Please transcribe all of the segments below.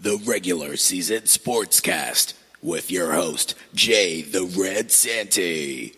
the regular season sportscast with your host, Jay the Red Santee.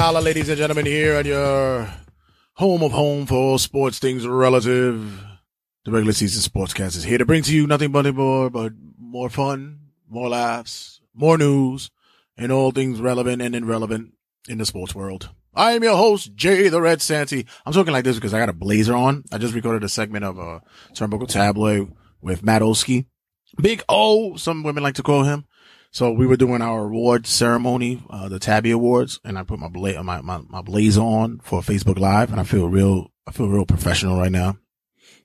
Dollar, ladies and gentlemen, here at your home of home for all sports things relative. The regular season sportscast is here to bring to you nothing but more, but more fun, more laughs, more news, and all things relevant and irrelevant in the sports world. I am your host, Jay the Red Santee. I'm talking like this because I got a blazer on. I just recorded a segment of a Turnbuckle Tabloid with Matt Olskey. Big O, some women like to call him. So we were doing our award ceremony, uh, the Tabby Awards, and I put my bla- my, my, my blazer on for Facebook Live, and I feel real, I feel real professional right now.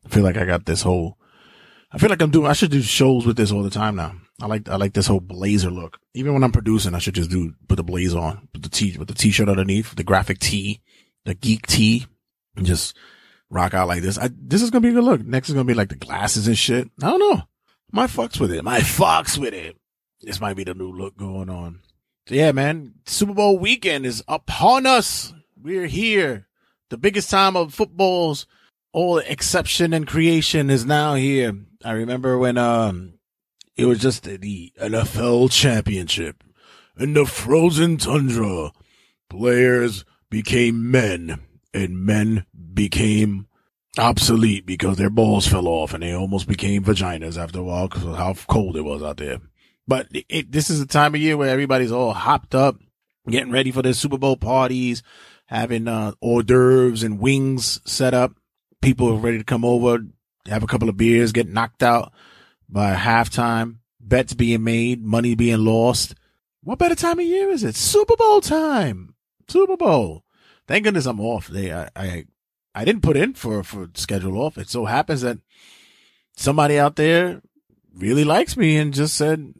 I feel like I got this whole, I feel like I'm doing, I should do shows with this all the time now. I like, I like this whole blazer look. Even when I'm producing, I should just do, put the blazer on, put the t, with the t-shirt underneath, the graphic tee, the geek tee, and just rock out like this. I, this is gonna be a good look. Next is gonna be like the glasses and shit. I don't know. My fucks with it. My fucks with it. This might be the new look going on. So yeah, man. Super Bowl weekend is upon us. We're here. The biggest time of football's all exception and creation is now here. I remember when um it was just the NFL championship in the frozen tundra. Players became men and men became obsolete because their balls fell off and they almost became vaginas after a while because of how cold it was out there. But it, this is a time of year where everybody's all hopped up, getting ready for their Super Bowl parties, having uh, hors d'oeuvres and wings set up. People are ready to come over, have a couple of beers, get knocked out by halftime, bets being made, money being lost. What better time of year is it? Super Bowl time. Super Bowl. Thank goodness I'm off. They, I, I, I didn't put in for, for schedule off. It so happens that somebody out there really likes me and just said,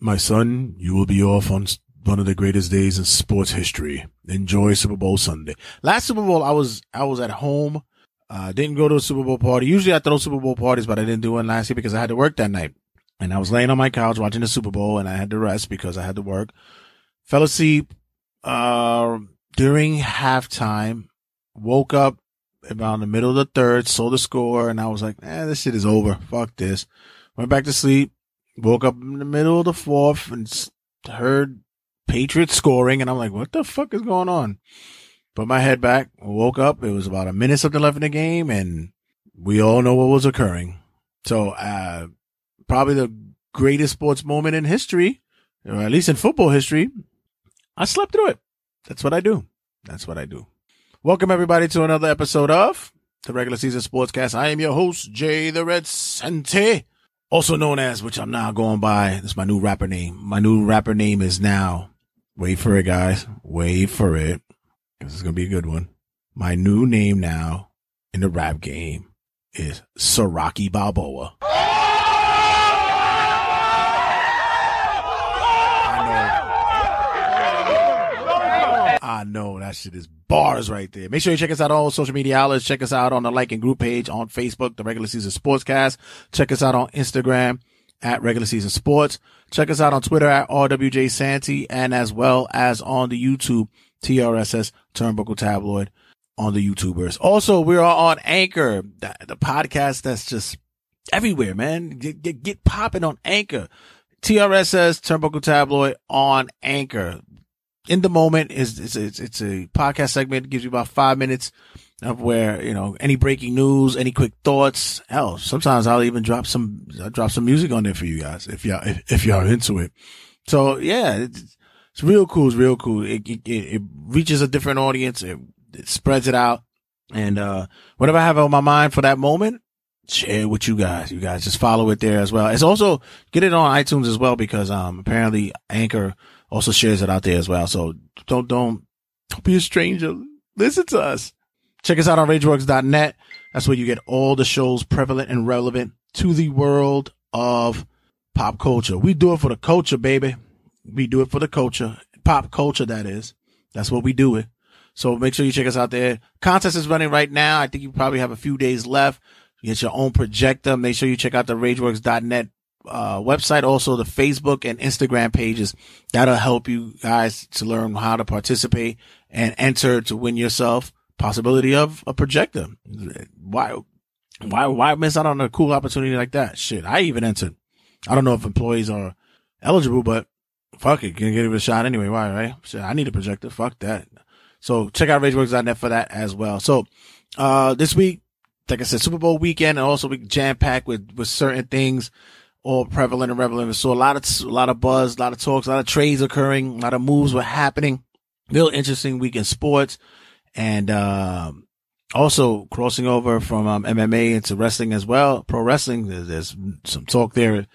my son, you will be off on one of the greatest days in sports history. Enjoy Super Bowl Sunday. Last Super Bowl, I was, I was at home. Uh, didn't go to a Super Bowl party. Usually I throw Super Bowl parties, but I didn't do one last year because I had to work that night. And I was laying on my couch watching the Super Bowl and I had to rest because I had to work. Fell asleep, uh, during halftime, woke up about the middle of the third, saw the score, and I was like, eh, this shit is over. Fuck this. Went back to sleep, woke up in the middle of the fourth and heard Patriots scoring, and I'm like, what the fuck is going on? Put my head back, woke up. It was about a minute something left in the game, and we all know what was occurring. So, uh, probably the greatest sports moment in history, or at least in football history. I slept through it. That's what I do. That's what I do. Welcome everybody to another episode of the regular season sportscast. I am your host, Jay the Red Sante, also known as, which I'm now going by. This is my new rapper name. My new rapper name is now, wait for it guys, wait for it. This is going to be a good one. My new name now in the rap game is Saraki Balboa. I know that shit is bars right there. Make sure you check us out on all social media outlets. Check us out on the like and group page on Facebook, the regular season sportscast. Check us out on Instagram at regular season sports. Check us out on Twitter at RWJ Santee and as well as on the YouTube TRSS Turnbuckle Tabloid on the YouTubers. Also, we are on Anchor, the, the podcast that's just everywhere, man. Get, get, get popping on Anchor. TRSS Turnbuckle Tabloid on Anchor in the moment is it's, it's it's a podcast segment. Gives you about five minutes of where you know any breaking news any quick thoughts. Hell sometimes i'll even drop some I'll drop some music on there for you guys if y'all if, if y'all into it. So yeah it's, it's real cool. It's real cool. It, it, it reaches a different audience. It, it spreads it out. And uh whatever i have on my mind for that moment share it with you guys. You guys just follow it there as well. It's also get it on itunes as well because um apparently anchor also shares it out there as well. So don't, don't, don't be a stranger. Listen to us. Check us out on RageWorks.net. That's where you get all the shows prevalent and relevant to the world of pop culture. We do it for the culture, baby. We do it for the culture, pop culture. That is, that's what we do it. So make sure you check us out there. Contest is running right now. I think you probably have a few days left. Get your own projector. Make sure you check out the RageWorks.net uh, website, also the Facebook and Instagram pages. That'll help you guys to learn how to participate and enter to win yourself possibility of a projector. Why, why, why miss out on a cool opportunity like that? Shit, I even entered. I don't know if employees are eligible, but fuck it, gonna give it a shot anyway. Why, right? Shit, I need a projector. Fuck that. So check out RageWorks.net for that as well. So, uh, this week, like I said, Super Bowl weekend and also we jam packed with, with certain things all prevalent and relevant. So a lot of, a lot of buzz, a lot of talks, a lot of trades occurring, a lot of moves were happening. Real interesting week in sports and, um, also crossing over from um, MMA into wrestling as well. Pro wrestling, there's, there's, some talk there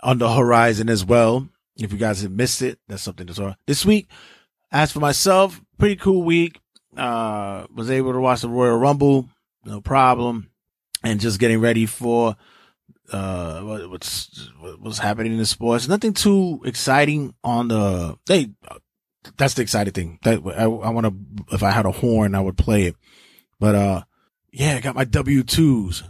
on the horizon as well. If you guys have missed it, that's something to talk. This week, as for myself, pretty cool week. Uh, was able to watch the Royal Rumble, no problem, and just getting ready for uh what's what's happening in the sports. Nothing too exciting on the. Hey, that's the exciting thing. That I, I want to. If I had a horn, I would play it. But uh, yeah, I got my W twos.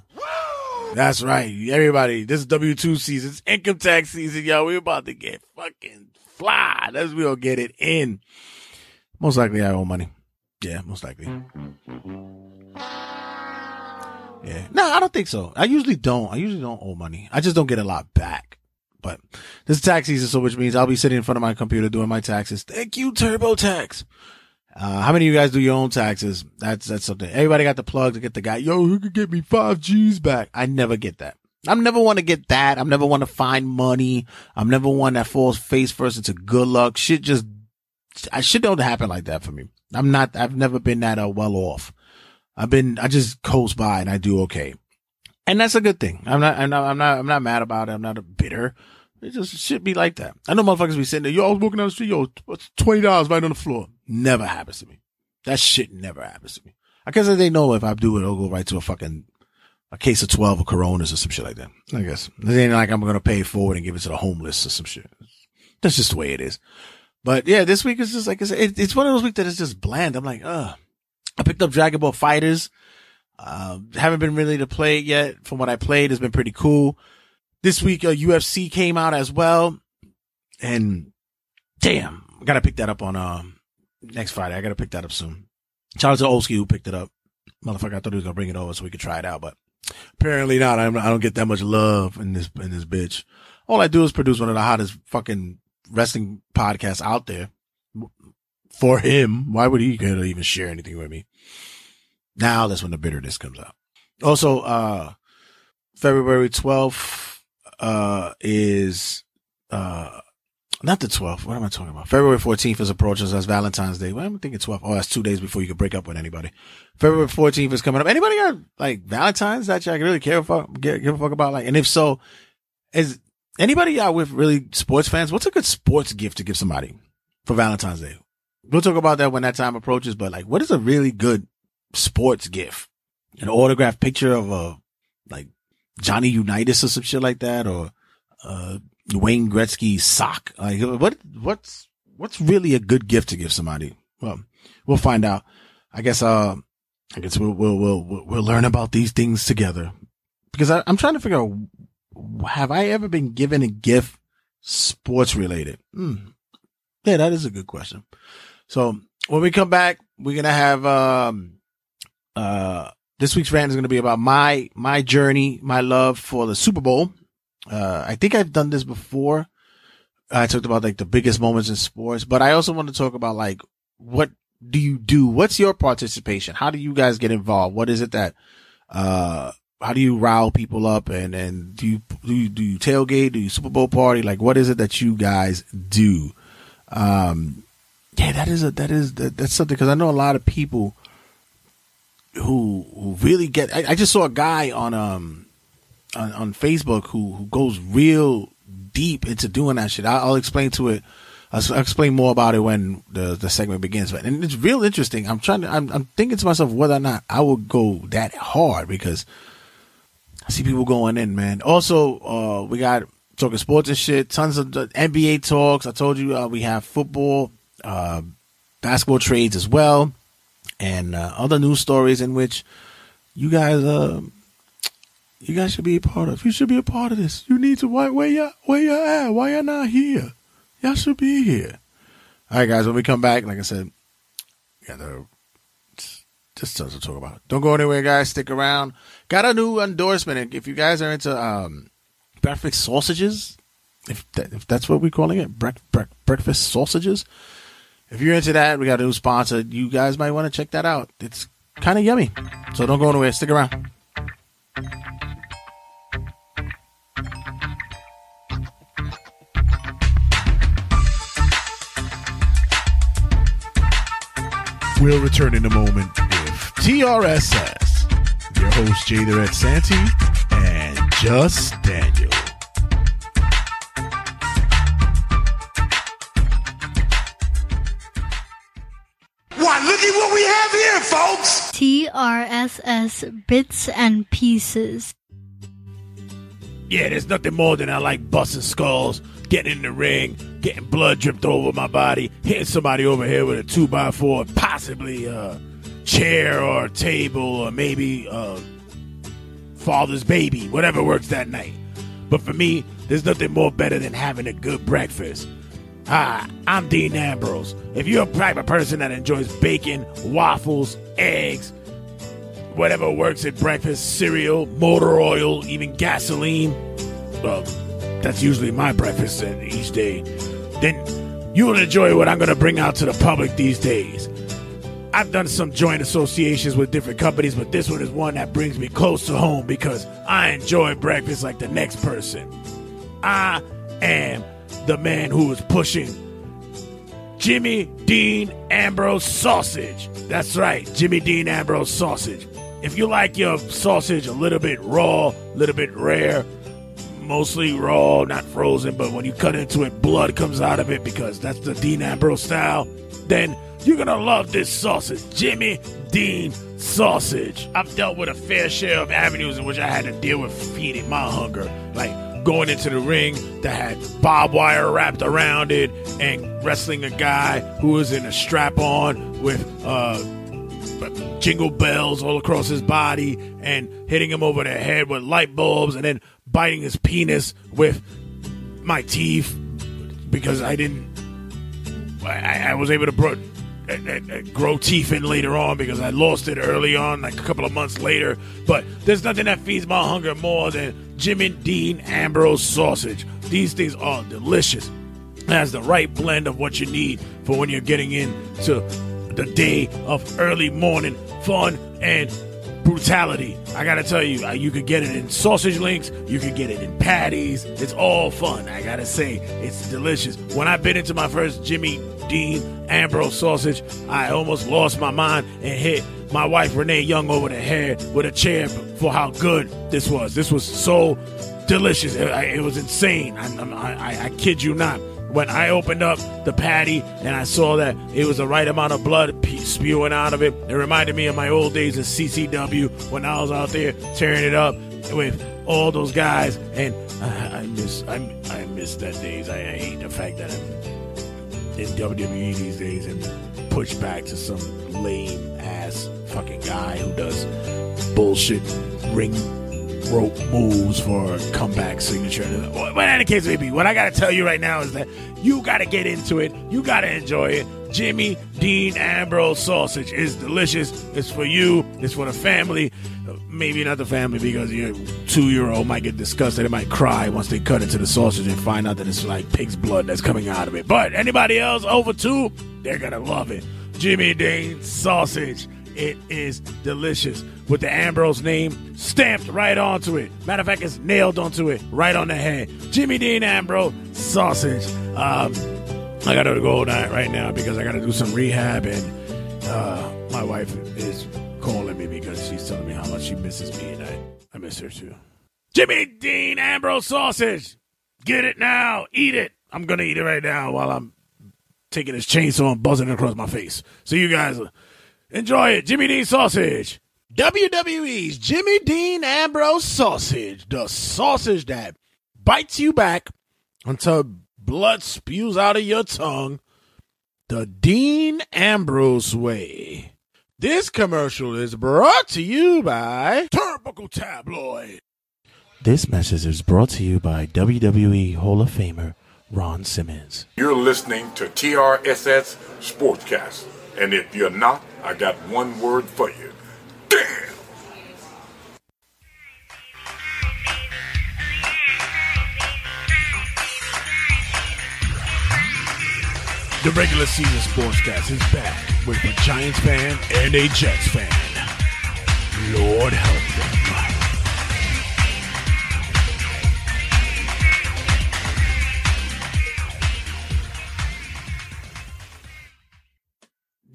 That's right, everybody. This is W two season. It's income tax season, y'all. We're about to get fucking fly. That's we gonna get it in. Most likely, I owe money. Yeah, most likely. Yeah. No, I don't think so. I usually don't. I usually don't owe money. I just don't get a lot back. But this is tax season, so which means I'll be sitting in front of my computer doing my taxes. Thank you, TurboTax. Uh, how many of you guys do your own taxes? That's, that's something. Everybody got the plug to get the guy. Yo, who could get me five G's back? I never get that. I'm never one to get that. I'm never one to find money. I'm never one that falls face first into good luck. Shit just, I shit don't happen like that for me. I'm not, I've never been that uh, well off. I've been, I just coast by and I do okay. And that's a good thing. I'm not, I'm not, I'm not, I'm not mad about it. I'm not a bitter. It just should be like that. I know motherfuckers be sitting there, yo, I was walking down the street, yo, $20 right on the floor? Never happens to me. That shit never happens to me. I guess they know if I do it, it'll go right to a fucking, a case of 12 of Coronas or some shit like that. I guess. It ain't like I'm going to pay forward and give it to the homeless or some shit. That's just the way it is. But yeah, this week is just like I said, it, it's one of those weeks that is just bland. I'm like, uh, I picked up Dragon Ball FighterZ. Uh, haven't been really to play it yet. From what I played, it's been pretty cool. This week, uh, UFC came out as well. And damn, I gotta pick that up on, um, next Friday. I gotta pick that up soon. To Olski who picked it up. Motherfucker, I thought he was gonna bring it over so we could try it out, but apparently not. I'm, I don't get that much love in this, in this bitch. All I do is produce one of the hottest fucking wrestling podcasts out there for him. Why would he even share anything with me? Now that's when the bitterness comes out. Also, uh, February 12th, uh, is, uh, not the 12th. What am I talking about? February 14th is approaching. That's Valentine's Day. Well, I'm thinking 12th. Oh, that's two days before you can break up with anybody. February 14th is coming up. Anybody got like Valentine's that you really care for, give a fuck about? Like, and if so, is anybody out with really sports fans? What's a good sports gift to give somebody for Valentine's Day? We'll talk about that when that time approaches, but like, what is a really good sports gift? An autographed picture of a, like, Johnny Unitas or some shit like that, or, uh, Wayne Gretzky sock. Like, what, what's, what's really a good gift to give somebody? Well, we'll find out. I guess, uh, I guess we'll, we'll, we'll, we'll learn about these things together because I, I'm trying to figure out, have I ever been given a gift sports related? Hmm. Yeah, that is a good question. So when we come back, we're to have, um, uh, this week's rant is to be about my, my journey, my love for the Super Bowl. Uh, I think I've done this before. I talked about like the biggest moments in sports, but I also want to talk about like, what do you do? What's your participation? How do you guys get involved? What is it that, uh, how do you rile people up and, and do you, do you, do you tailgate? Do you Super Bowl party? Like, what is it that you guys do? Um, yeah, that is a, that is, that, that's something because I know a lot of people who, who really get, I, I just saw a guy on, um, on, on Facebook who, who goes real deep into doing that shit. I'll, I'll explain to it. I'll, I'll, explain more about it when the, the segment begins. But, and it's real interesting. I'm trying to, I'm, I'm thinking to myself whether or not I would go that hard because I see people going in, man. Also, uh, we got talking sports and shit. Tons of NBA talks. I told you uh, we have football, uh, basketball trades as well, and uh, other news stories in which you guys, uh, you guys should be a part of. You should be a part of this. You need to. Why, where you where you at? Why you not here? Y'all should be here. All right, guys. When we come back, like I said, yeah, the just to talk about. Don't go anywhere, guys. Stick around. Got a new endorsement. If you guys are into um, breakfast sausages, if that, if that's what we're calling it, bre- bre- breakfast sausages. If you're into that, we got a new sponsor. You guys might want to check that out. It's kind of yummy. So don't go anywhere. Stick around. We'll return in a moment with TRSS. Your host, the Red Santee, and Just Daniel. Have here, folks! TRSS Bits and Pieces. Yeah, there's nothing more than I like busting skulls, getting in the ring, getting blood dripped over my body, hitting somebody over here with a two by four, possibly a chair or a table or maybe a father's baby, whatever works that night. But for me, there's nothing more better than having a good breakfast. Hi, I'm Dean Ambrose. If you're a type of person that enjoys bacon, waffles, eggs, whatever works at breakfast, cereal, motor oil, even gasoline, well, that's usually my breakfast each day, then you will enjoy what I'm going to bring out to the public these days. I've done some joint associations with different companies, but this one is one that brings me close to home because I enjoy breakfast like the next person. I am the man who is pushing Jimmy Dean Ambrose sausage. That's right, Jimmy Dean Ambrose sausage. If you like your sausage a little bit raw, a little bit rare, mostly raw, not frozen, but when you cut into it, blood comes out of it because that's the Dean Ambrose style, then you're gonna love this sausage. Jimmy Dean sausage. I've dealt with a fair share of avenues in which I had to deal with feeding my hunger. Like going into the ring that had barbed wire wrapped around it and wrestling a guy who was in a strap on with uh, jingle bells all across his body and hitting him over the head with light bulbs and then biting his penis with my teeth because I didn't. I, I was able to bro- uh, uh, grow teeth in later on because I lost it early on, like a couple of months later. But there's nothing that feeds my hunger more than Jimmy Dean Ambrose sausage. These things are delicious. It has the right blend of what you need for when you're getting into the day of early morning fun and brutality. I gotta tell you, uh, you could get it in sausage links, you could get it in patties. It's all fun. I gotta say, it's delicious. When I bit into my first Jimmy Dean Ambrose sausage, I almost lost my mind and hit my wife Renee Young over the head with a chair for how good this was. This was so delicious. It, it was insane. I, I, I kid you not when I opened up the patty and I saw that it was the right amount of blood spewing out of it, it reminded me of my old days at CZW when I was out there tearing it up with all those guys. And I, I miss I, I miss that days. I, I hate the fact that I'm in WWE these days and pushed back to some lame ass fucking guy who does bullshit ring rope moves for a comeback signature. But any case be, what I got to tell you right now is that you got to get into it. You got to enjoy it. Jimmy Dean Ambrose sausage is delicious. It's for you. It's for the family. Maybe not the family because your two-year-old might get disgusted. They might cry once they cut into the sausage and find out that it's like pig's blood that's coming out of it. But anybody else over two, they're gonna love it. Jimmy Dean sausage. It is delicious with the Ambrose name stamped right onto it. Matter of fact, it's nailed onto it right on the head. Jimmy Dean Ambrose sausage. Um, I gotta go right now because I gotta do some rehab, and uh, my wife is calling me because she's telling me how much she misses me, and I, I miss her too. Jimmy Dean Ambrose sausage. Get it now. Eat it. I'm gonna eat it right now while I'm taking this chainsaw and buzzing across my face. So you guys. Enjoy it, Jimmy Dean Sausage. WWE's Jimmy Dean Ambrose Sausage, the sausage that bites you back until blood spews out of your tongue. The Dean Ambrose Way. This commercial is brought to you by Turnbuckle Tabloid. This message is brought to you by WWE Hall of Famer Ron Simmons. You're listening to TRSS Sportscast. And if you're not, I got one word for you. Damn! The regular season sportscast is back with a Giants fan and a Jets fan. Lord help them.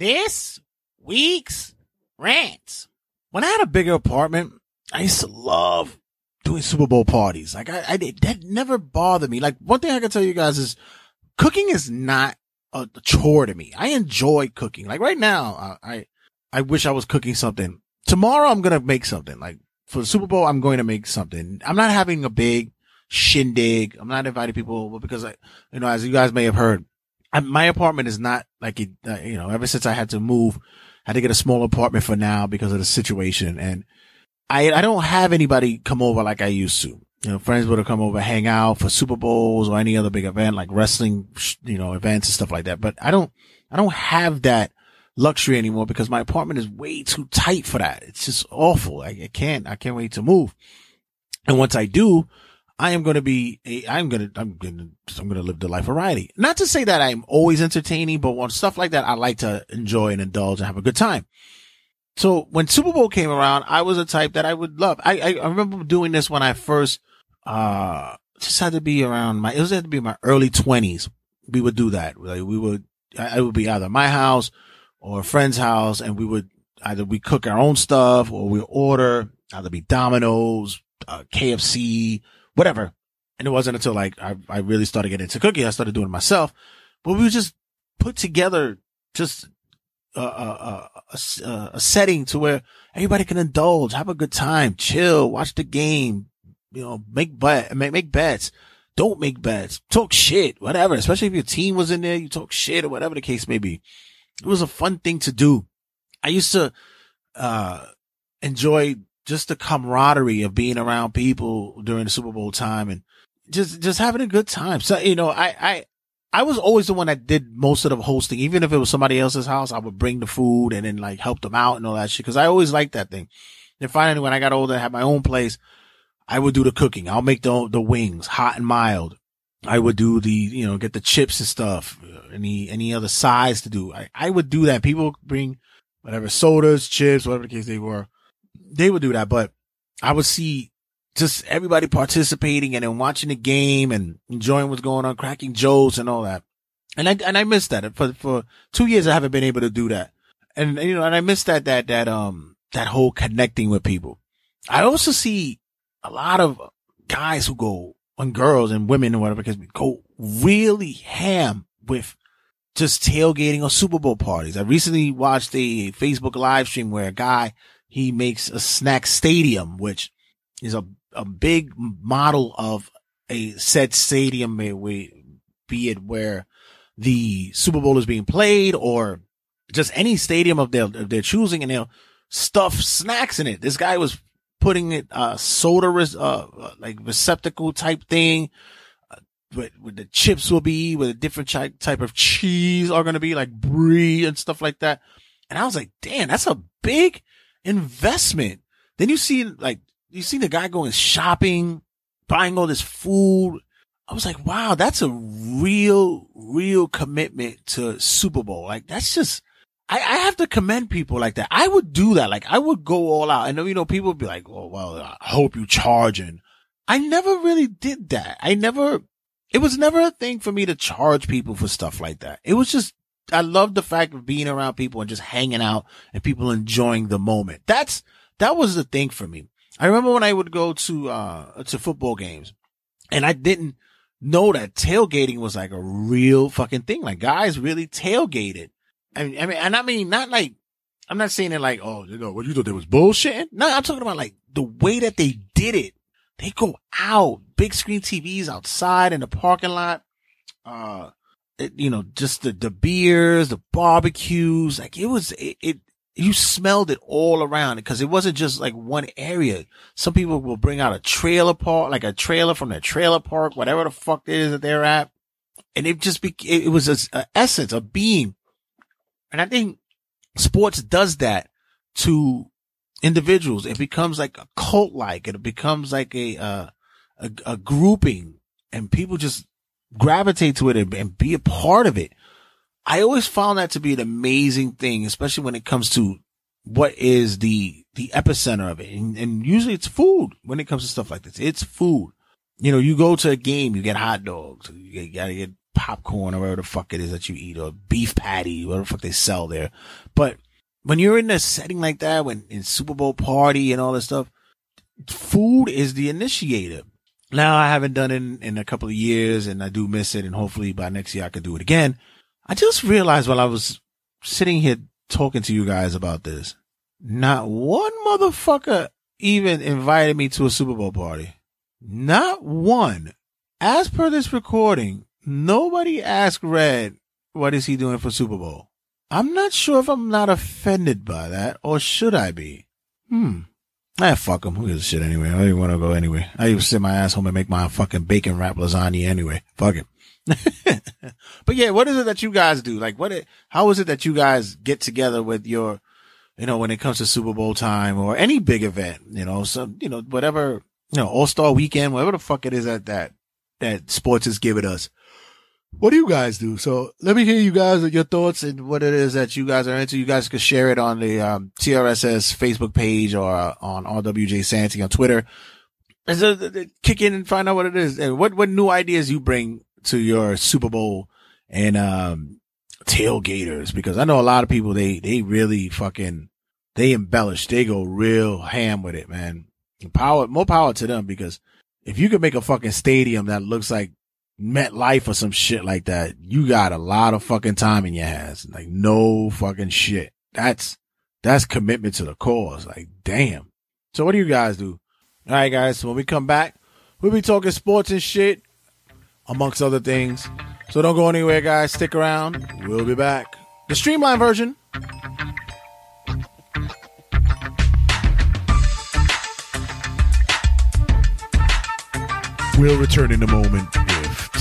This week's rants. When I had a bigger apartment, I used to love doing Super Bowl parties. Like I, I did, that never bothered me. Like one thing I can tell you guys is cooking is not a chore to me. I enjoy cooking. Like right now, I, I, I wish I was cooking something. Tomorrow I'm going to make something. Like for the Super Bowl, I'm going to make something. I'm not having a big shindig. I'm not inviting people because I, you know, as you guys may have heard, I, my apartment is not like it, uh, you know, ever since I had to move, I had to get a small apartment for now because of the situation. And I, I don't have anybody come over like I used to. You know, friends would have come over, hang out for Super Bowls or any other big event like wrestling, you know, events and stuff like that. But I don't, I don't have that luxury anymore because my apartment is way too tight for that. It's just awful. I, I can't, I can't wait to move. And once I do, I am going to be, I'm going to, I'm going to, I'm going to live the life of variety. Not to say that I'm always entertaining, but on stuff like that, I like to enjoy and indulge and have a good time. So when Super Bowl came around, I was a type that I would love. I, I, I remember doing this when I first, uh, just had to be around my, it was had to be my early twenties. We would do that. Like we would, I would be either my house or a friend's house and we would either we cook our own stuff or we order either be Domino's, uh, KFC, whatever. And it wasn't until like I, I really started getting into cooking. I started doing it myself, but we just put together just a, a, a, a, setting to where everybody can indulge, have a good time, chill, watch the game, you know, make bet, make, make bets. Don't make bets. Talk shit, whatever. Especially if your team was in there, you talk shit or whatever the case may be. It was a fun thing to do. I used to, uh, enjoy just the camaraderie of being around people during the Super Bowl time and just, just having a good time. So, you know, I, I, I was always the one that did most of the hosting. Even if it was somebody else's house, I would bring the food and then like help them out and all that shit. Cause I always liked that thing. And finally, when I got older, I had my own place. I would do the cooking. I'll make the, the wings hot and mild. I would do the, you know, get the chips and stuff. Uh, any, any other sides to do. I, I would do that. People bring whatever sodas, chips, whatever the case they were they would do that, but I would see just everybody participating and then watching the game and enjoying what's going on, cracking jokes and all that. And I, and I missed that for, for two years. I haven't been able to do that. And, you know, and I missed that, that, that, um, that whole connecting with people. I also see a lot of guys who go and girls and women and whatever, because we go really ham with just tailgating or Super Bowl parties. I recently watched a Facebook live stream where a guy he makes a snack stadium, which is a, a big model of a said stadium, we, be it where the Super Bowl is being played or just any stadium of their, of their choosing and they'll stuff snacks in it. This guy was putting it, uh, soda, uh, like receptacle type thing. Uh, with, with the chips will be, with a different type, type of cheese are going to be like brie and stuff like that. And I was like, damn, that's a big investment. Then you see like, you see the guy going shopping, buying all this food. I was like, wow, that's a real, real commitment to Super Bowl. Like that's just, I, I have to commend people like that. I would do that. Like I would go all out. And you know, people would be like, oh, well, I hope you charging. I never really did that. I never, it was never a thing for me to charge people for stuff like that. It was just I love the fact of being around people and just hanging out and people enjoying the moment. That's, that was the thing for me. I remember when I would go to, uh, to football games and I didn't know that tailgating was like a real fucking thing. Like guys really tailgated. I mean, I mean, and I mean, not like, I'm not saying it like, oh, you know, what you thought there was bullshit. No, I'm talking about like the way that they did it. they go out, big screen TVs outside in the parking lot. Uh, it, you know, just the, the beers, the barbecues, like it was, it, it you smelled it all around because it wasn't just like one area. Some people will bring out a trailer park, like a trailer from their trailer park, whatever the fuck it is that they're at. And it just be, it was a, essence, a beam. And I think sports does that to individuals. It becomes like a cult like, it becomes like a, uh, a, a grouping and people just gravitate to it and, and be a part of it. I always found that to be an amazing thing, especially when it comes to what is the, the epicenter of it. And, and, usually it's food when it comes to stuff like this. It's food. You know, you go to a game, you get hot dogs, you gotta get popcorn or whatever the fuck it is that you eat or beef patty, whatever the fuck they sell there. But when you're in a setting like that, when in Super Bowl party and all this stuff, food is the initiator. Now I haven't done it in, in a couple of years and I do miss it and hopefully by next year I can do it again. I just realized while I was sitting here talking to you guys about this, not one motherfucker even invited me to a Super Bowl party. Not one. As per this recording, nobody asked Red what is he doing for Super Bowl. I'm not sure if I'm not offended by that or should I be? Hmm. Ah, fuck him. Who gives a shit anyway? I don't even want to go anyway. I even sit my ass home and make my fucking bacon wrap lasagna anyway. Fuck it. but yeah, what is it that you guys do? Like, what? It, how is it that you guys get together with your, you know, when it comes to Super Bowl time or any big event, you know, some, you know, whatever, you know, All Star Weekend, whatever the fuck it is that that that sports is giving us. What do you guys do? So let me hear you guys your thoughts and what it is that you guys are into. You guys can share it on the um, TRSS Facebook page or uh, on RWJ Santee on Twitter. And so, kick in and find out what it is and what what new ideas you bring to your Super Bowl and, um, tailgaters because I know a lot of people, they, they really fucking, they embellish. They go real ham with it, man. Power, more power to them because if you could make a fucking stadium that looks like MetLife or some shit like that, you got a lot of fucking time in your hands. Like no fucking shit. That's, that's commitment to the cause. Like damn. So what do you guys do? All right, guys. So when we come back, we'll be talking sports and shit amongst other things. So don't go anywhere, guys. Stick around. We'll be back. The streamlined version. We'll return in a moment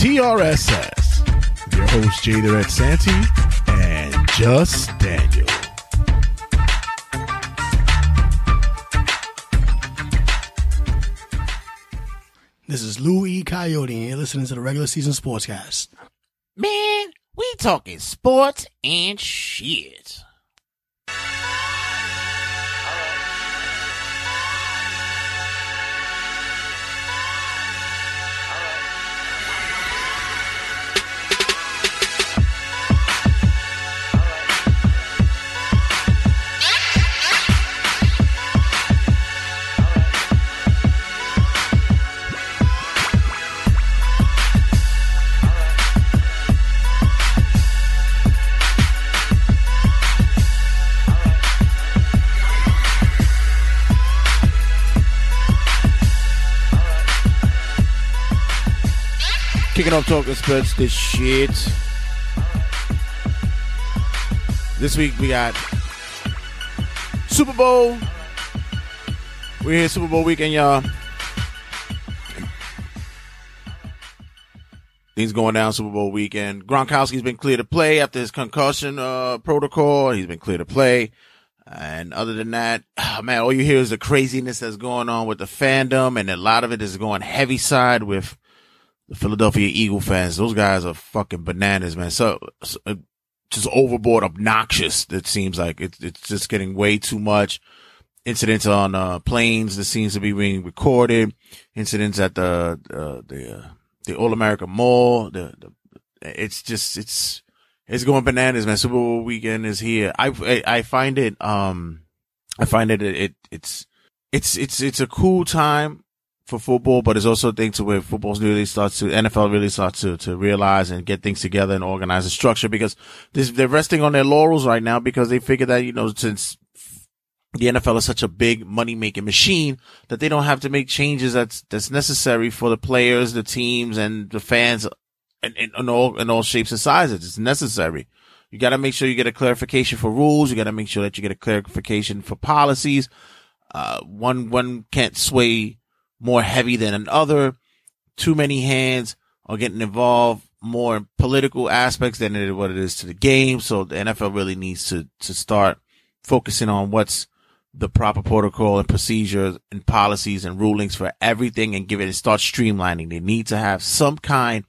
TRSS, your host Jay the Red Santee and Just Daniel. This is Lou E. Coyote, and you're listening to the regular season sportscast. Man, we talking sports and shit. Off talking sports this shit. This week we got Super Bowl. We're here Super Bowl weekend, y'all. Things going down Super Bowl weekend. Gronkowski's been clear to play after his concussion uh, protocol. He's been clear to play. And other than that, man, all you hear is the craziness that's going on with the fandom, and a lot of it is going heavy side with the Philadelphia Eagle fans, those guys are fucking bananas, man. So, so uh, just overboard obnoxious. It seems like it's, it's just getting way too much. Incidents on, uh, planes that seems to be being recorded. Incidents at the, uh, the, uh, the All America Mall. The, the, it's just, it's, it's going bananas, man. Super Bowl weekend is here. I, I, I find it, um, I find it, it, it's, it's, it's, it's a cool time for football, but it's also a thing to where football's really starts to, NFL really starts to, to realize and get things together and organize a structure because this, they're resting on their laurels right now because they figure that, you know, since the NFL is such a big money making machine that they don't have to make changes that's that's necessary for the players, the teams, and the fans, in, in, in all in all shapes and sizes. It's necessary. You got to make sure you get a clarification for rules. You got to make sure that you get a clarification for policies. Uh, one one can't sway more heavy than another. Too many hands are getting involved more in political aspects than it, what it is to the game. So the NFL really needs to to start focusing on what's the proper protocol and procedures and policies and rulings for everything and give it and start streamlining. They need to have some kind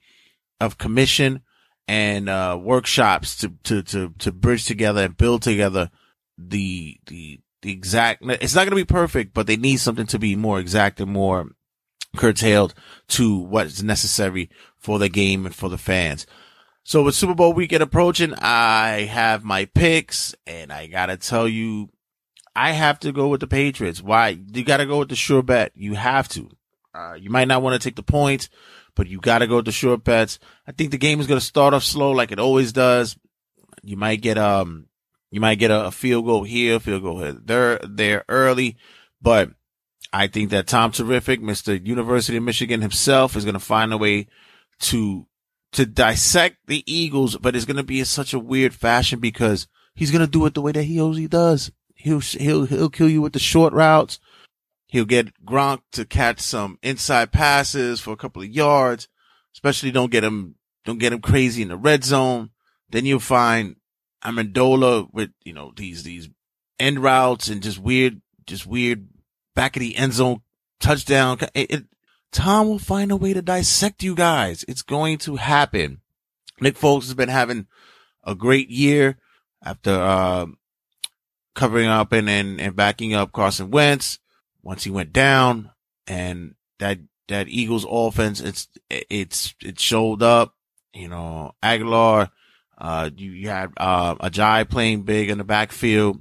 of commission and uh, workshops to, to to to bridge together and build together the the the exact. It's not going to be perfect, but they need something to be more exact and more curtailed to what's necessary for the game and for the fans. So with Super Bowl weekend approaching, I have my picks and I gotta tell you, I have to go with the Patriots. Why? You gotta go with the sure bet. You have to. Uh, you might not want to take the points, but you gotta go with the sure bets. I think the game is gonna start off slow like it always does. You might get, um, you might get a, a field goal here, field goal here. They're, they're early, but I think that Tom Terrific, Mr. University of Michigan himself is going to find a way to, to dissect the Eagles, but it's going to be in such a weird fashion because he's going to do it the way that he always does. He'll, he'll, he'll kill you with the short routes. He'll get Gronk to catch some inside passes for a couple of yards, especially don't get him, don't get him crazy in the red zone. Then you'll find Amendola with, you know, these, these end routes and just weird, just weird back of the end zone touchdown. It, it, Tom will find a way to dissect you guys. It's going to happen. Nick Foles has been having a great year after, uh, covering up and, and, and backing up Carson Wentz once he went down and that, that Eagles offense, it's, it's, it showed up, you know, Agholor, uh, you, you had, uh, Ajayi playing big in the backfield.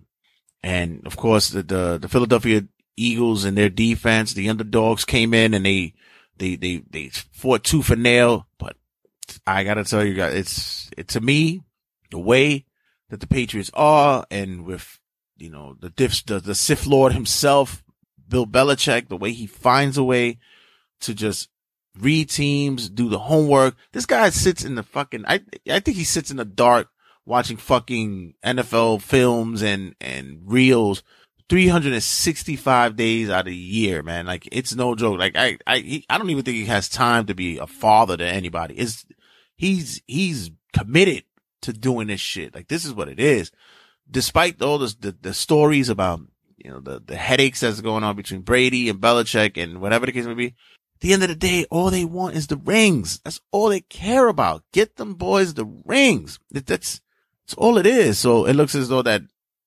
And of course, the, the, the Philadelphia Eagles and their defense, the underdogs came in and they, they, they, they fought tooth and nail. But I gotta tell you guys, it's, it, to me, the way that the Patriots are and with, you know, the diffs, the, the Sith Lord himself, Bill Belichick, the way he finds a way to just read teams, do the homework. This guy sits in the fucking, I, I think he sits in the dark watching fucking NFL films and, and reels 365 days out of the year, man. Like it's no joke. Like I, I, he, I don't even think he has time to be a father to anybody. Is he's, he's committed to doing this shit. Like this is what it is. Despite all this, the, the stories about, you know, the, the headaches that's going on between Brady and Belichick and whatever the case may be. At the end of the day, all they want is the rings. That's all they care about. Get them boys the rings. That's, that's all it is. So it looks as though that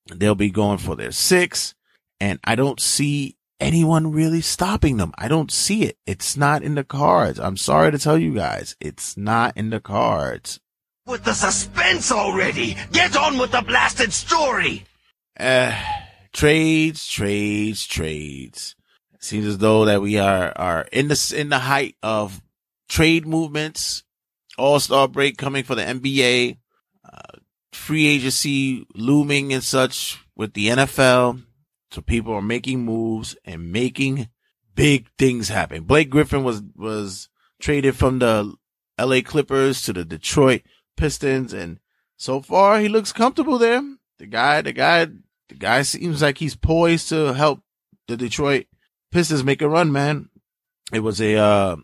They'll be going for their six and I don't see anyone really stopping them. I don't see it. It's not in the cards. I'm sorry to tell you guys. It's not in the cards. With the suspense already! Get on with the blasted story! Uh, trades, trades, trades. Seems as though that we are, are in the, in the height of trade movements, all-star break coming for the NBA, uh, free agency looming and such with the NFL. So people are making moves and making big things happen. Blake Griffin was, was traded from the LA Clippers to the Detroit Pistons. And so far he looks comfortable there. The guy, the guy, the guy seems like he's poised to help the Detroit Pistons make a run, man. It was a, uh,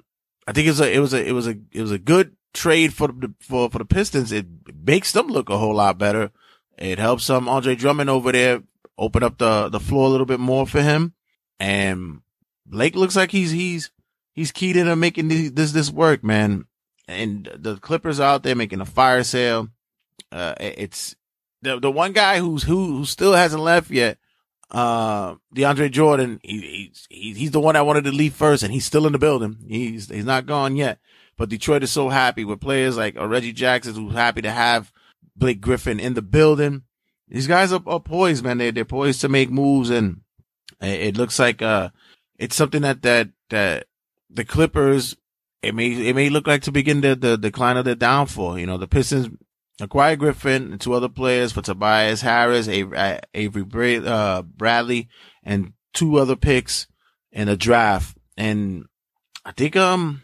I think it was a, it was a, it was a, it was a good trade for the, for, for the Pistons. It makes them look a whole lot better. It helps some um, Andre Drummond over there open up the, the floor a little bit more for him. And Blake looks like he's, he's, he's keyed into making this, this work, man. And the Clippers out there making a fire sale. Uh, it's the, the one guy who's, who, who still hasn't left yet. Uh, DeAndre Jordan, he, he's, he's the one I wanted to leave first and he's still in the building. He's, he's not gone yet. But Detroit is so happy with players like Reggie Jackson, who's happy to have Blake Griffin in the building. These guys are, are poised, man. They, they're poised to make moves and it, looks like, uh, it's something that, that, that the Clippers, it may, it may look like to begin the, the decline of their downfall. You know, the Pistons acquire Griffin and two other players for Tobias Harris, Avery uh, Bradley, and two other picks in a draft. And I think, um,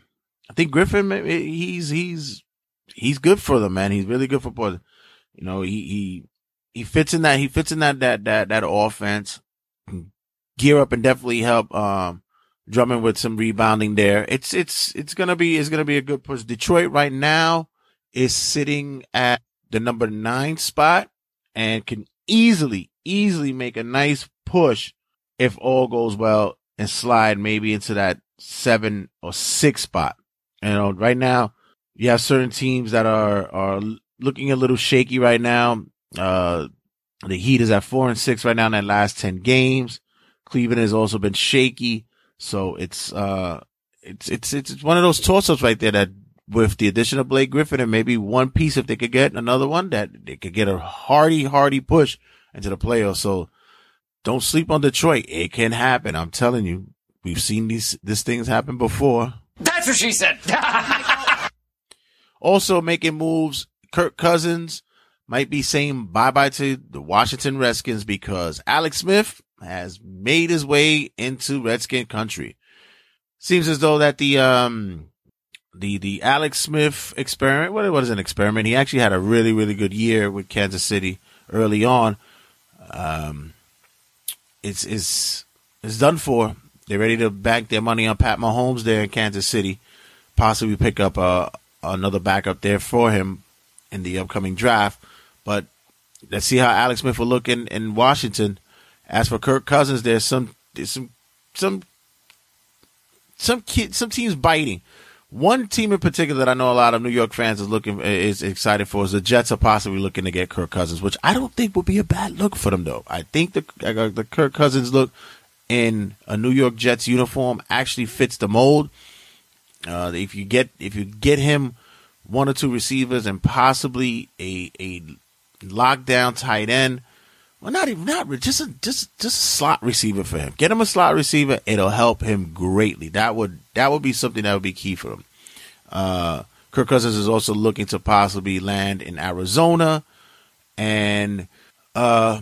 I think Griffin, he's, he's, he's good for them, man. He's really good for Portland. You know, he, he, he fits in that, he fits in that, that, that, that offense. Gear up and definitely help, um, Drummond with some rebounding there. It's, it's, it's gonna be, it's gonna be a good push. Detroit right now is sitting at the number nine spot and can easily, easily make a nice push if all goes well and slide maybe into that seven or six spot. You know, right now you have certain teams that are, are looking a little shaky right now. Uh, the Heat is at four and six right now in that last 10 games. Cleveland has also been shaky. So it's, uh, it's, it's, it's one of those toss ups right there that with the addition of Blake Griffin and maybe one piece, if they could get another one, that they could get a hardy, hardy push into the playoffs. So don't sleep on Detroit. It can happen. I'm telling you, we've seen these, these things happen before. That's what she said. also making moves. Kirk Cousins might be saying bye bye to the Washington Redskins because Alex Smith has made his way into Redskin country. Seems as though that the, um, the, the Alex Smith experiment, what, what is an experiment? He actually had a really, really good year with Kansas City early on. Um, it's, it's, it's done for. They're ready to bank their money on Pat Mahomes there in Kansas City. Possibly pick up a, another backup there for him in the upcoming draft. But let's see how Alex Smith will look in, in Washington. As for Kirk Cousins, there's some there's some some some kid, some teams biting. One team in particular that I know a lot of New York fans is looking is excited for is the Jets are possibly looking to get Kirk Cousins, which I don't think would be a bad look for them though. I think the uh, the Kirk Cousins look in a New York Jets uniform actually fits the mold. Uh, if you get if you get him one or two receivers and possibly a a lockdown tight end, well, not even not just a just just a slot receiver for him. Get him a slot receiver; it'll help him greatly. That would that would be something that would be key for him. Uh, Kirk Cousins is also looking to possibly land in Arizona and uh,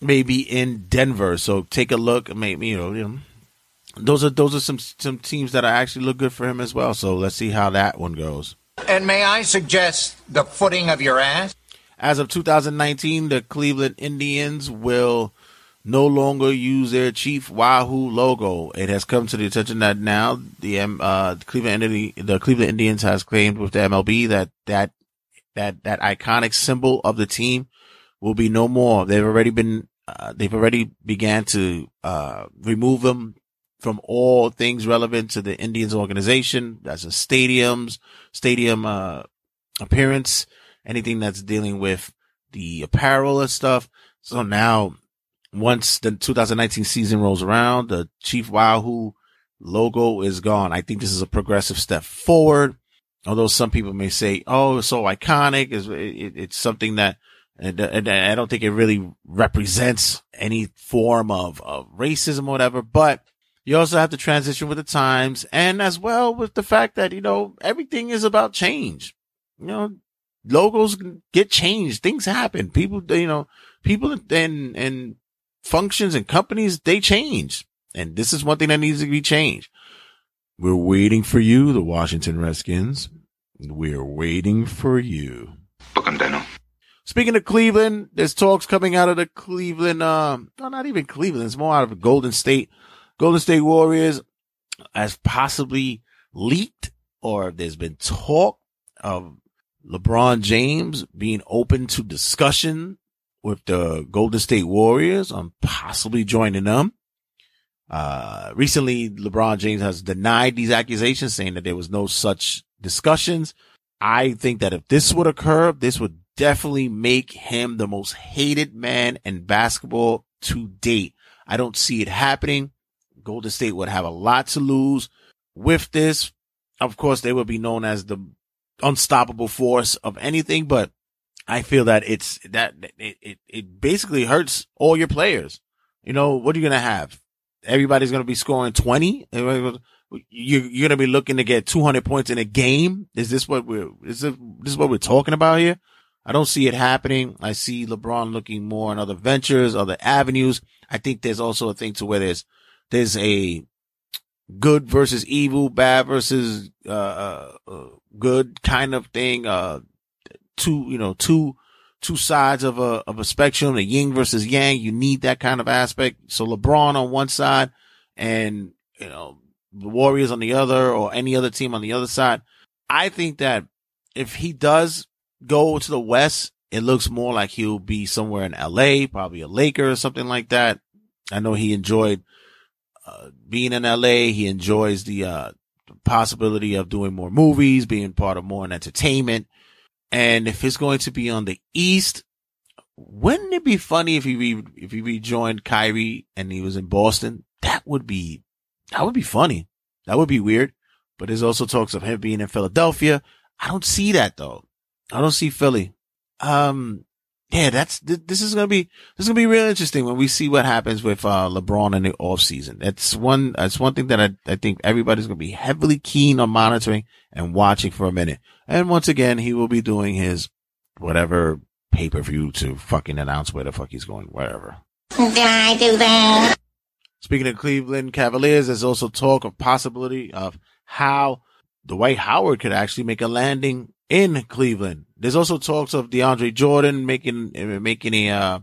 maybe in Denver. So take a look. Maybe you know, you know those are those are some some teams that are actually look good for him as well. So let's see how that one goes. And may I suggest the footing of your ass? As of 2019, the Cleveland Indians will no longer use their Chief Wahoo logo. It has come to the attention that now the uh, Cleveland the Cleveland Indians has claimed with the MLB that that that that iconic symbol of the team will be no more. They've already been uh, they've already began to uh, remove them from all things relevant to the Indians organization. That's a stadiums, stadium, uh, appearance, anything that's dealing with the apparel and stuff. So now once the 2019 season rolls around, the Chief Wahoo logo is gone. I think this is a progressive step forward. Although some people may say, "Oh, it's so iconic," it's, it, it's something that, and, and, I don't think it really represents any form of, of racism or whatever. But you also have to transition with the times and as well with the fact that, you know, everything is about change. You know, logos get changed. Things happen. People, you know, people and, and functions and companies, they change. And this is one thing that needs to be changed. We're waiting for you, the Washington Redskins. We're waiting for you. Book Speaking of Cleveland, there's talks coming out of the Cleveland, um, no, not even Cleveland. It's more out of Golden State Golden State Warriors as possibly leaked or there's been talk of LeBron James being open to discussion with the Golden State Warriors on possibly joining them. Uh, recently LeBron James has denied these accusations saying that there was no such discussions. I think that if this would occur, this would definitely make him the most hated man in basketball to date. I don't see it happening. Golden State would have a lot to lose with this. Of course, they would be known as the unstoppable force of anything, but I feel that it's that it, it, it basically hurts all your players. You know, what are you going to have? Everybody's going to be scoring 20. You're, you're going to be looking to get 200 points in a game. Is this what we're, is this, this is what we're talking about here? I don't see it happening. I see LeBron looking more in other ventures, other avenues. I think there's also a thing to where there's, there's a good versus evil, bad versus, uh, uh, uh good kind of thing. Uh, two, you know, two, two sides of a, of a spectrum, the yin versus yang. You need that kind of aspect. So LeBron on one side and, you know, the Warriors on the other or any other team on the other side. I think that if he does go to the West, it looks more like he'll be somewhere in LA, probably a Laker or something like that. I know he enjoyed uh, being in LA. He enjoys the uh, possibility of doing more movies, being part of more entertainment. And if it's going to be on the East, wouldn't it be funny if he re- if he rejoined Kyrie and he was in Boston? That would be that would be funny. That would be weird. But there's also talks of him being in Philadelphia. I don't see that though. I don't see Philly. Um, yeah, that's, this is going to be, this is to be real interesting when we see what happens with, uh, LeBron in the off season. That's one, that's one thing that I, I think everybody's going to be heavily keen on monitoring and watching for a minute. And once again, he will be doing his whatever pay per view to fucking announce where the fuck he's going, whatever. Did I do that? Speaking of Cleveland Cavaliers, there's also talk of possibility of how Dwight Howard could actually make a landing in Cleveland. There's also talks of DeAndre Jordan making, making a, uh,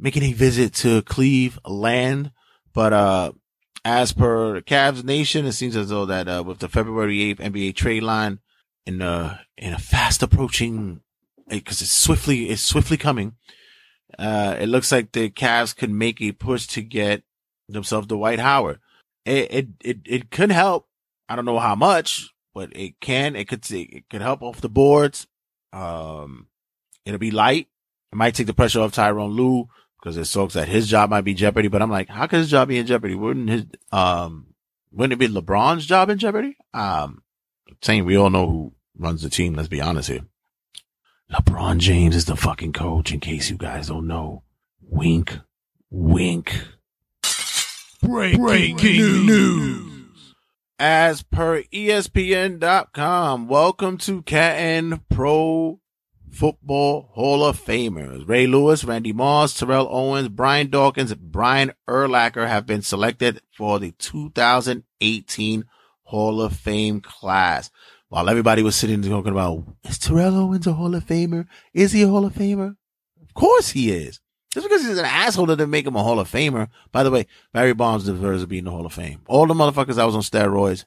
making a visit to Cleveland. But, uh, as per Cavs Nation, it seems as though that, uh, with the February 8th NBA trade line in, uh, in a fast approaching, because it's swiftly, it's swiftly coming. Uh, it looks like the Cavs could make a push to get themselves Dwight Howard. It, it, it, it could help. I don't know how much, but it can, it could, it could help off the boards. Um, it'll be light. It might take the pressure off Tyronn Lue because it talks that his job might be jeopardy. But I'm like, how could his job be in jeopardy? Wouldn't his, um, wouldn't it be LeBron's job in jeopardy? Um, saying we all know who runs the team. Let's be honest here. LeBron James is the fucking coach in case you guys don't know. Wink, wink. Breaking, Breaking news. As per ESPN.com, welcome to Canton Pro Football Hall of Famers. Ray Lewis, Randy Moss, Terrell Owens, Brian Dawkins, Brian Urlacher have been selected for the 2018 Hall of Fame class. While everybody was sitting and talking about, is Terrell Owens a Hall of Famer? Is he a Hall of Famer? Of course he is. Just because he's an asshole doesn't make him a Hall of Famer. By the way, Barry Bonds deserves to be in the Hall of Fame. All the motherfuckers that was on steroids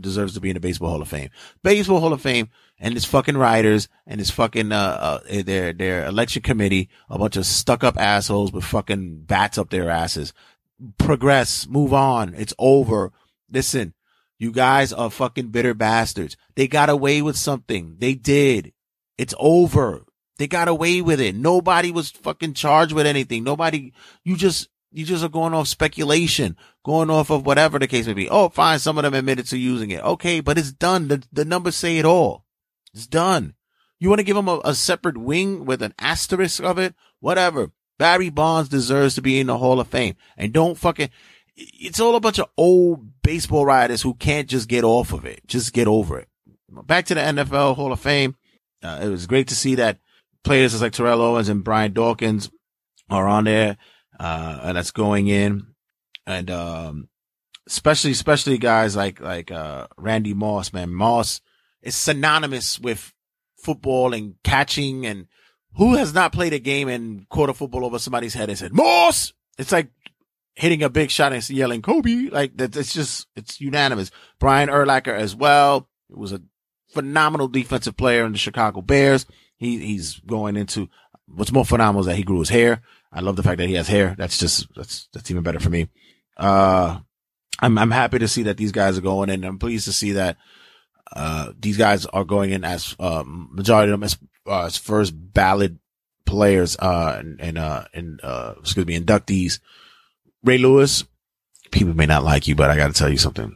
deserves to be in the Baseball Hall of Fame. Baseball Hall of Fame and his fucking writers and his fucking, uh, uh, their, their election committee, a bunch of stuck up assholes with fucking bats up their asses. Progress, move on. It's over. Listen, you guys are fucking bitter bastards. They got away with something. They did. It's over. They got away with it. Nobody was fucking charged with anything. Nobody, you just, you just are going off speculation, going off of whatever the case may be. Oh, fine. Some of them admitted to using it. Okay. But it's done. The, the numbers say it all. It's done. You want to give them a, a separate wing with an asterisk of it? Whatever. Barry Bonds deserves to be in the Hall of Fame. And don't fucking, it's all a bunch of old baseball writers who can't just get off of it. Just get over it. Back to the NFL Hall of Fame. Uh, it was great to see that players like Terrell Owens and Brian Dawkins are on there, uh, and that's going in. And, um, especially, especially guys like, like, uh, Randy Moss, man. Moss is synonymous with football and catching and who has not played a game and caught a football over somebody's head and said, Moss! It's like hitting a big shot and yelling Kobe. Like that. It's just, it's unanimous. Brian Urlacher as well. It was a phenomenal defensive player in the Chicago Bears. He, he's going into what's more phenomenal is that he grew his hair. I love the fact that he has hair. That's just, that's, that's even better for me. Uh, I'm, I'm happy to see that these guys are going in. I'm pleased to see that, uh, these guys are going in as, um, majority of them as, uh, as first ballot players, uh, and, and, uh, and, uh, excuse me, inductees. Ray Lewis, people may not like you, but I got to tell you something.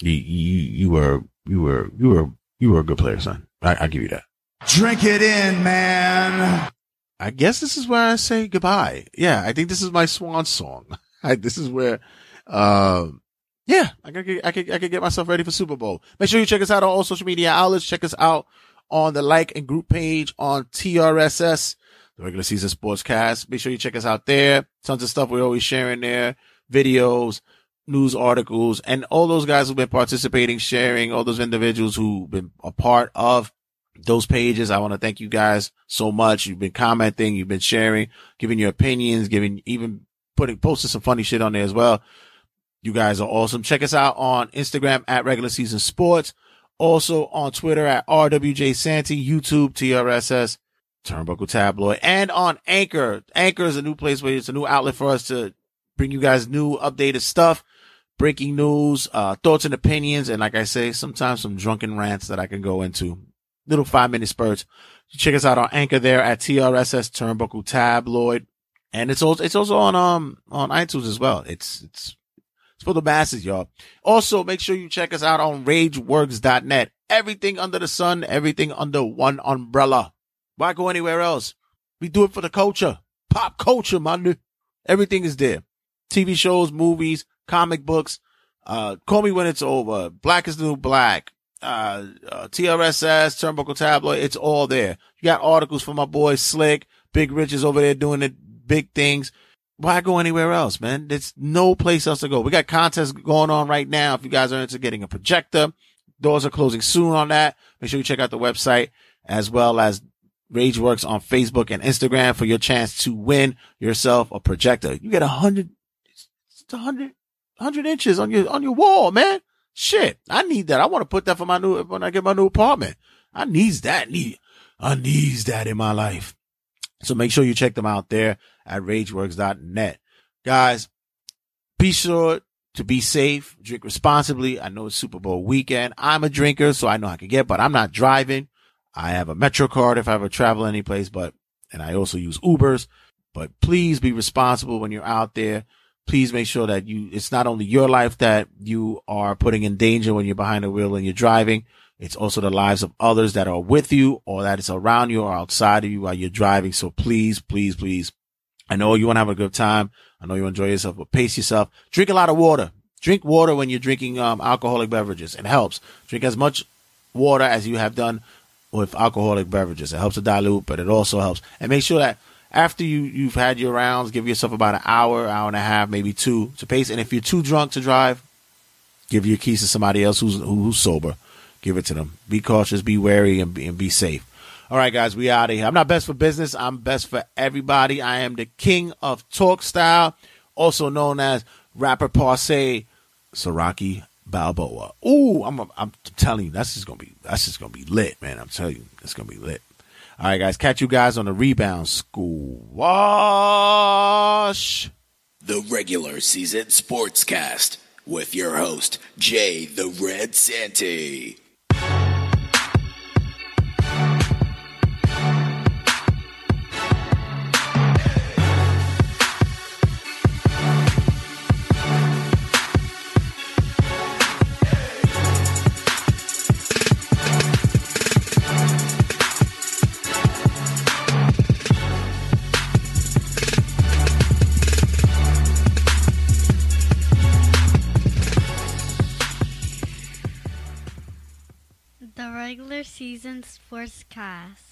You, you, you were, you were, you were, you were a good player, son. I, I give you that. Drink it in, man. I guess this is where I say goodbye. Yeah, I think this is my swan song. I, this is where, um, yeah, I could, I could, I could get myself ready for Super Bowl. Make sure you check us out on all social media outlets. Check us out on the like and group page on TRSS, the regular season sportscast. Make sure you check us out there. Tons of stuff we're always sharing there, videos, news articles, and all those guys who've been participating, sharing, all those individuals who've been a part of those pages. I want to thank you guys so much. You've been commenting, you've been sharing, giving your opinions, giving even putting posting some funny shit on there as well. You guys are awesome. Check us out on Instagram at regular season sports. Also on Twitter at RWJ Santy, YouTube, TRSS, Turnbuckle Tabloid, and on Anchor. Anchor is a new place where it's a new outlet for us to bring you guys new updated stuff, breaking news, uh, thoughts and opinions. And like I say, sometimes some drunken rants that I can go into little five minute spurts. Check us out on Anchor there at TRSS Turnbuckle Tabloid. And it's also, it's also on, um, on iTunes as well. It's, it's, it's for the masses, y'all. Also, make sure you check us out on rageworks.net. Everything under the sun, everything under one umbrella. Why go anywhere else? We do it for the culture. Pop culture, man. Everything is there. TV shows, movies, comic books, uh, call me when it's over. Black is the new black. Uh, uh, TRSS, Turnbuckle Tabloid. It's all there. You got articles from my boy Slick, Big Rich is over there doing the big things why go anywhere else, man? There's no place else to go. We got contests going on right now. If you guys are into getting a projector, doors are closing soon on that. Make sure you check out the website as well as Rageworks on Facebook and Instagram for your chance to win yourself a projector. You get a hundred, a hundred, hundred inches on your, on your wall, man. Shit. I need that. I want to put that for my new, when I get my new apartment. I needs that. Need, I needs that in my life. So make sure you check them out there at rageworks.net. Guys, be sure to be safe, drink responsibly. I know it's Super Bowl weekend. I'm a drinker, so I know I can get, but I'm not driving. I have a Metro card if I ever travel any place, but, and I also use Ubers, but please be responsible when you're out there. Please make sure that you, it's not only your life that you are putting in danger when you're behind the wheel and you're driving. It's also the lives of others that are with you or that is around you or outside of you while you're driving. So please, please, please I know you want to have a good time. I know you enjoy yourself, but pace yourself. Drink a lot of water. Drink water when you're drinking um, alcoholic beverages. It helps. Drink as much water as you have done with alcoholic beverages. It helps to dilute, but it also helps. And make sure that after you, you've had your rounds, give yourself about an hour, hour and a half, maybe two to pace. And if you're too drunk to drive, give your keys to somebody else who's, who's sober. Give it to them. Be cautious, be wary, and be, and be safe. All right, guys, we out of here. I'm not best for business. I'm best for everybody. I am the king of talk style, also known as rapper Parsay Saraki Balboa. Ooh, I'm I'm telling you, that's just gonna be that's just gonna be lit, man. I'm telling you, it's gonna be lit. All right, guys, catch you guys on the rebound school. Wash the regular season sportscast with your host Jay the Red Santee. Regular season sportscast.